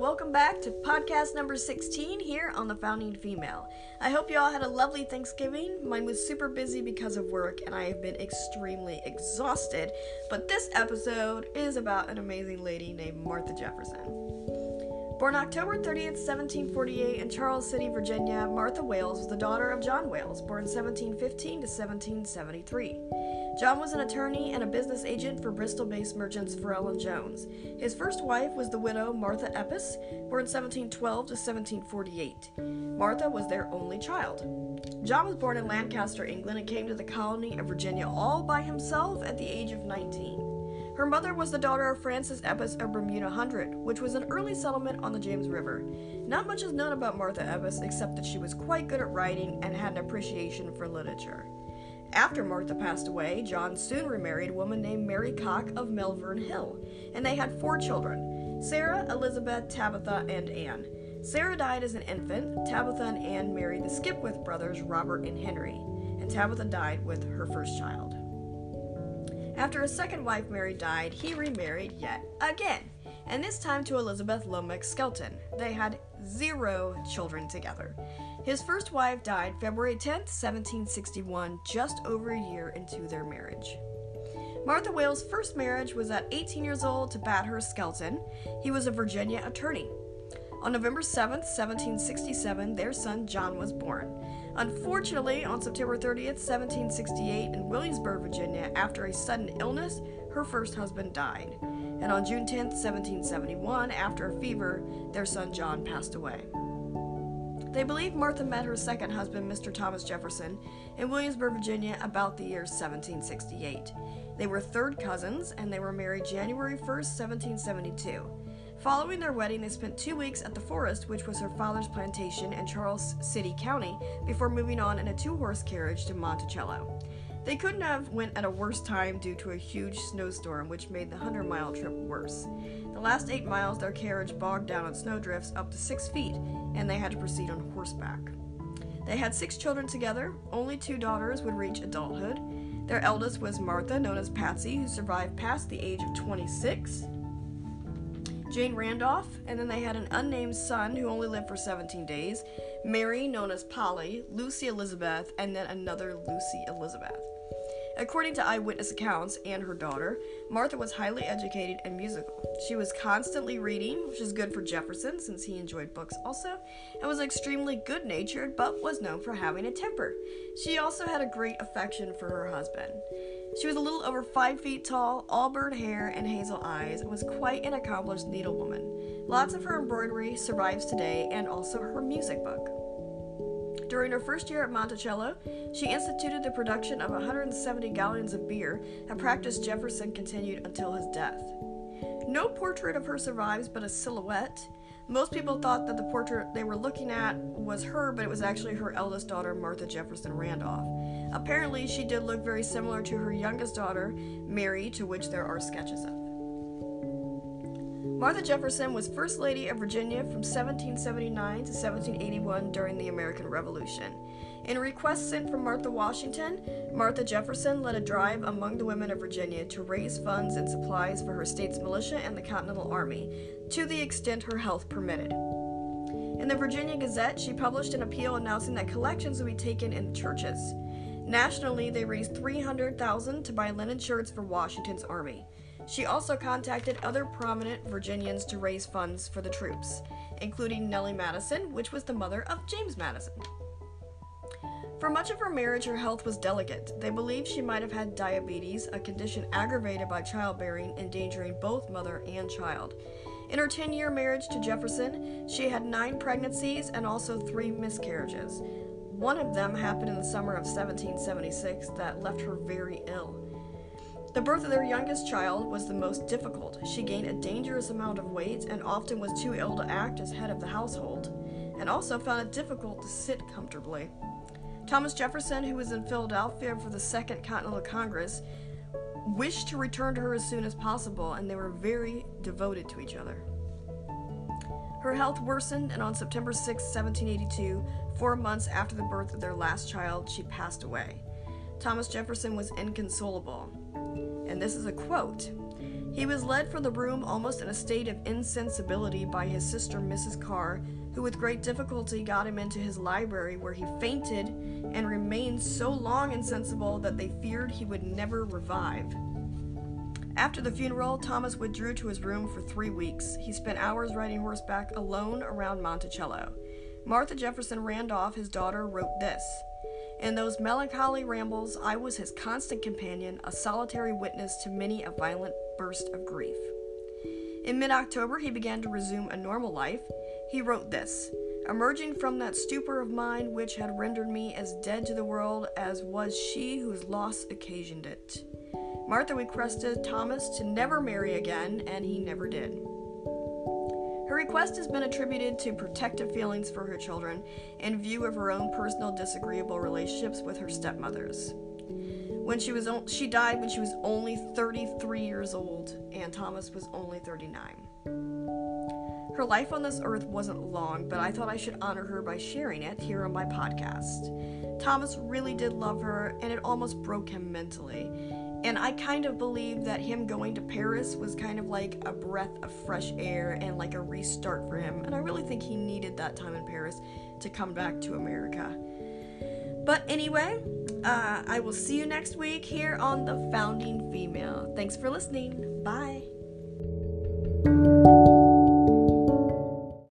welcome back to podcast number 16 here on The Founding Female. I hope you all had a lovely Thanksgiving. Mine was super busy because of work, and I have been extremely exhausted. But this episode is about an amazing lady named Martha Jefferson. Born October 30, 1748, in Charles City, Virginia, Martha Wayles was the daughter of John Wayles, born 1715 to 1773. John was an attorney and a business agent for Bristol based merchants Farrell and Jones. His first wife was the widow Martha Eppes, born 1712 to 1748. Martha was their only child. John was born in Lancaster, England, and came to the colony of Virginia all by himself at the age of 19. Her mother was the daughter of Francis Eppes of Bermuda Hundred, which was an early settlement on the James River. Not much is known about Martha Eppes except that she was quite good at writing and had an appreciation for literature. After Martha passed away, John soon remarried a woman named Mary Cocke of Malvern Hill, and they had four children Sarah, Elizabeth, Tabitha, and Anne. Sarah died as an infant. Tabitha and Anne married the Skipwith brothers, Robert and Henry, and Tabitha died with her first child. After his second wife Mary died, he remarried yet again, and this time to Elizabeth Lomax Skelton. They had zero children together. His first wife died February 10, 1761, just over a year into their marriage. Martha Wayles' first marriage was at 18 years old to Bathurst Skelton. He was a Virginia attorney. On November 7, 1767, their son John was born. Unfortunately, on September 30th, 1768, in Williamsburg, Virginia, after a sudden illness, her first husband died. And on June 10th, 1771, after a fever, their son John passed away. They believe Martha met her second husband, Mr. Thomas Jefferson, in Williamsburg, Virginia, about the year 1768. They were third cousins, and they were married January 1st, 1772. Following their wedding, they spent two weeks at the forest, which was her father's plantation in Charles City County, before moving on in a two-horse carriage to Monticello. They couldn't have went at a worse time due to a huge snowstorm, which made the 100-mile trip worse. The last eight miles, their carriage bogged down on snowdrifts up to six feet, and they had to proceed on horseback. They had six children together. Only two daughters would reach adulthood. Their eldest was Martha, known as Patsy, who survived past the age of 26. Jane Randolph, and then they had an unnamed son who only lived for 17 days, Mary, known as Polly, Lucy Elizabeth, and then another Lucy Elizabeth. According to eyewitness accounts and her daughter, Martha was highly educated and musical. She was constantly reading, which is good for Jefferson since he enjoyed books also, and was extremely good natured but was known for having a temper. She also had a great affection for her husband. She was a little over five feet tall, auburn hair, and hazel eyes, and was quite an accomplished needlewoman. Lots of her embroidery survives today, and also her music book. During her first year at Monticello, she instituted the production of 170 gallons of beer, a practice Jefferson continued until his death. No portrait of her survives but a silhouette. Most people thought that the portrait they were looking at was her, but it was actually her eldest daughter, Martha Jefferson Randolph. Apparently, she did look very similar to her youngest daughter, Mary, to which there are sketches of. Martha Jefferson was First Lady of Virginia from 1779 to 1781 during the American Revolution. In a request sent from Martha Washington, Martha Jefferson led a drive among the women of Virginia to raise funds and supplies for her state's militia and the Continental Army, to the extent her health permitted. In the Virginia Gazette, she published an appeal announcing that collections would be taken in the churches. Nationally, they raised 300,000 to buy linen shirts for Washington's army. She also contacted other prominent Virginians to raise funds for the troops, including Nellie Madison, which was the mother of James Madison. For much of her marriage, her health was delicate. They believe she might have had diabetes, a condition aggravated by childbearing, endangering both mother and child. In her 10 year marriage to Jefferson, she had nine pregnancies and also three miscarriages. One of them happened in the summer of 1776 that left her very ill. The birth of their youngest child was the most difficult. She gained a dangerous amount of weight and often was too ill to act as head of the household, and also found it difficult to sit comfortably. Thomas Jefferson, who was in Philadelphia for the Second Continental Congress, wished to return to her as soon as possible, and they were very devoted to each other. Her health worsened, and on September 6, 1782, four months after the birth of their last child, she passed away. Thomas Jefferson was inconsolable and this is a quote He was led from the room almost in a state of insensibility by his sister, Mrs. Carr, who with great difficulty got him into his library, where he fainted and remained so long insensible that they feared he would never revive. After the funeral, Thomas withdrew to his room for three weeks. He spent hours riding horseback alone around Monticello. Martha Jefferson Randolph, his daughter, wrote this In those melancholy rambles, I was his constant companion, a solitary witness to many a violent burst of grief. In mid October, he began to resume a normal life. He wrote this Emerging from that stupor of mind which had rendered me as dead to the world as was she whose loss occasioned it. Martha requested Thomas to never marry again, and he never did. Request has been attributed to protective feelings for her children in view of her own personal disagreeable relationships with her stepmothers. When she was she died when she was only 33 years old, and Thomas was only 39. Her life on this earth wasn't long, but I thought I should honor her by sharing it here on my podcast. Thomas really did love her, and it almost broke him mentally. And I kind of believe that him going to Paris was kind of like a breath of fresh air and like a restart for him. And I really think he needed that time in Paris to come back to America. But anyway, uh, I will see you next week here on The Founding Female. Thanks for listening. Bye.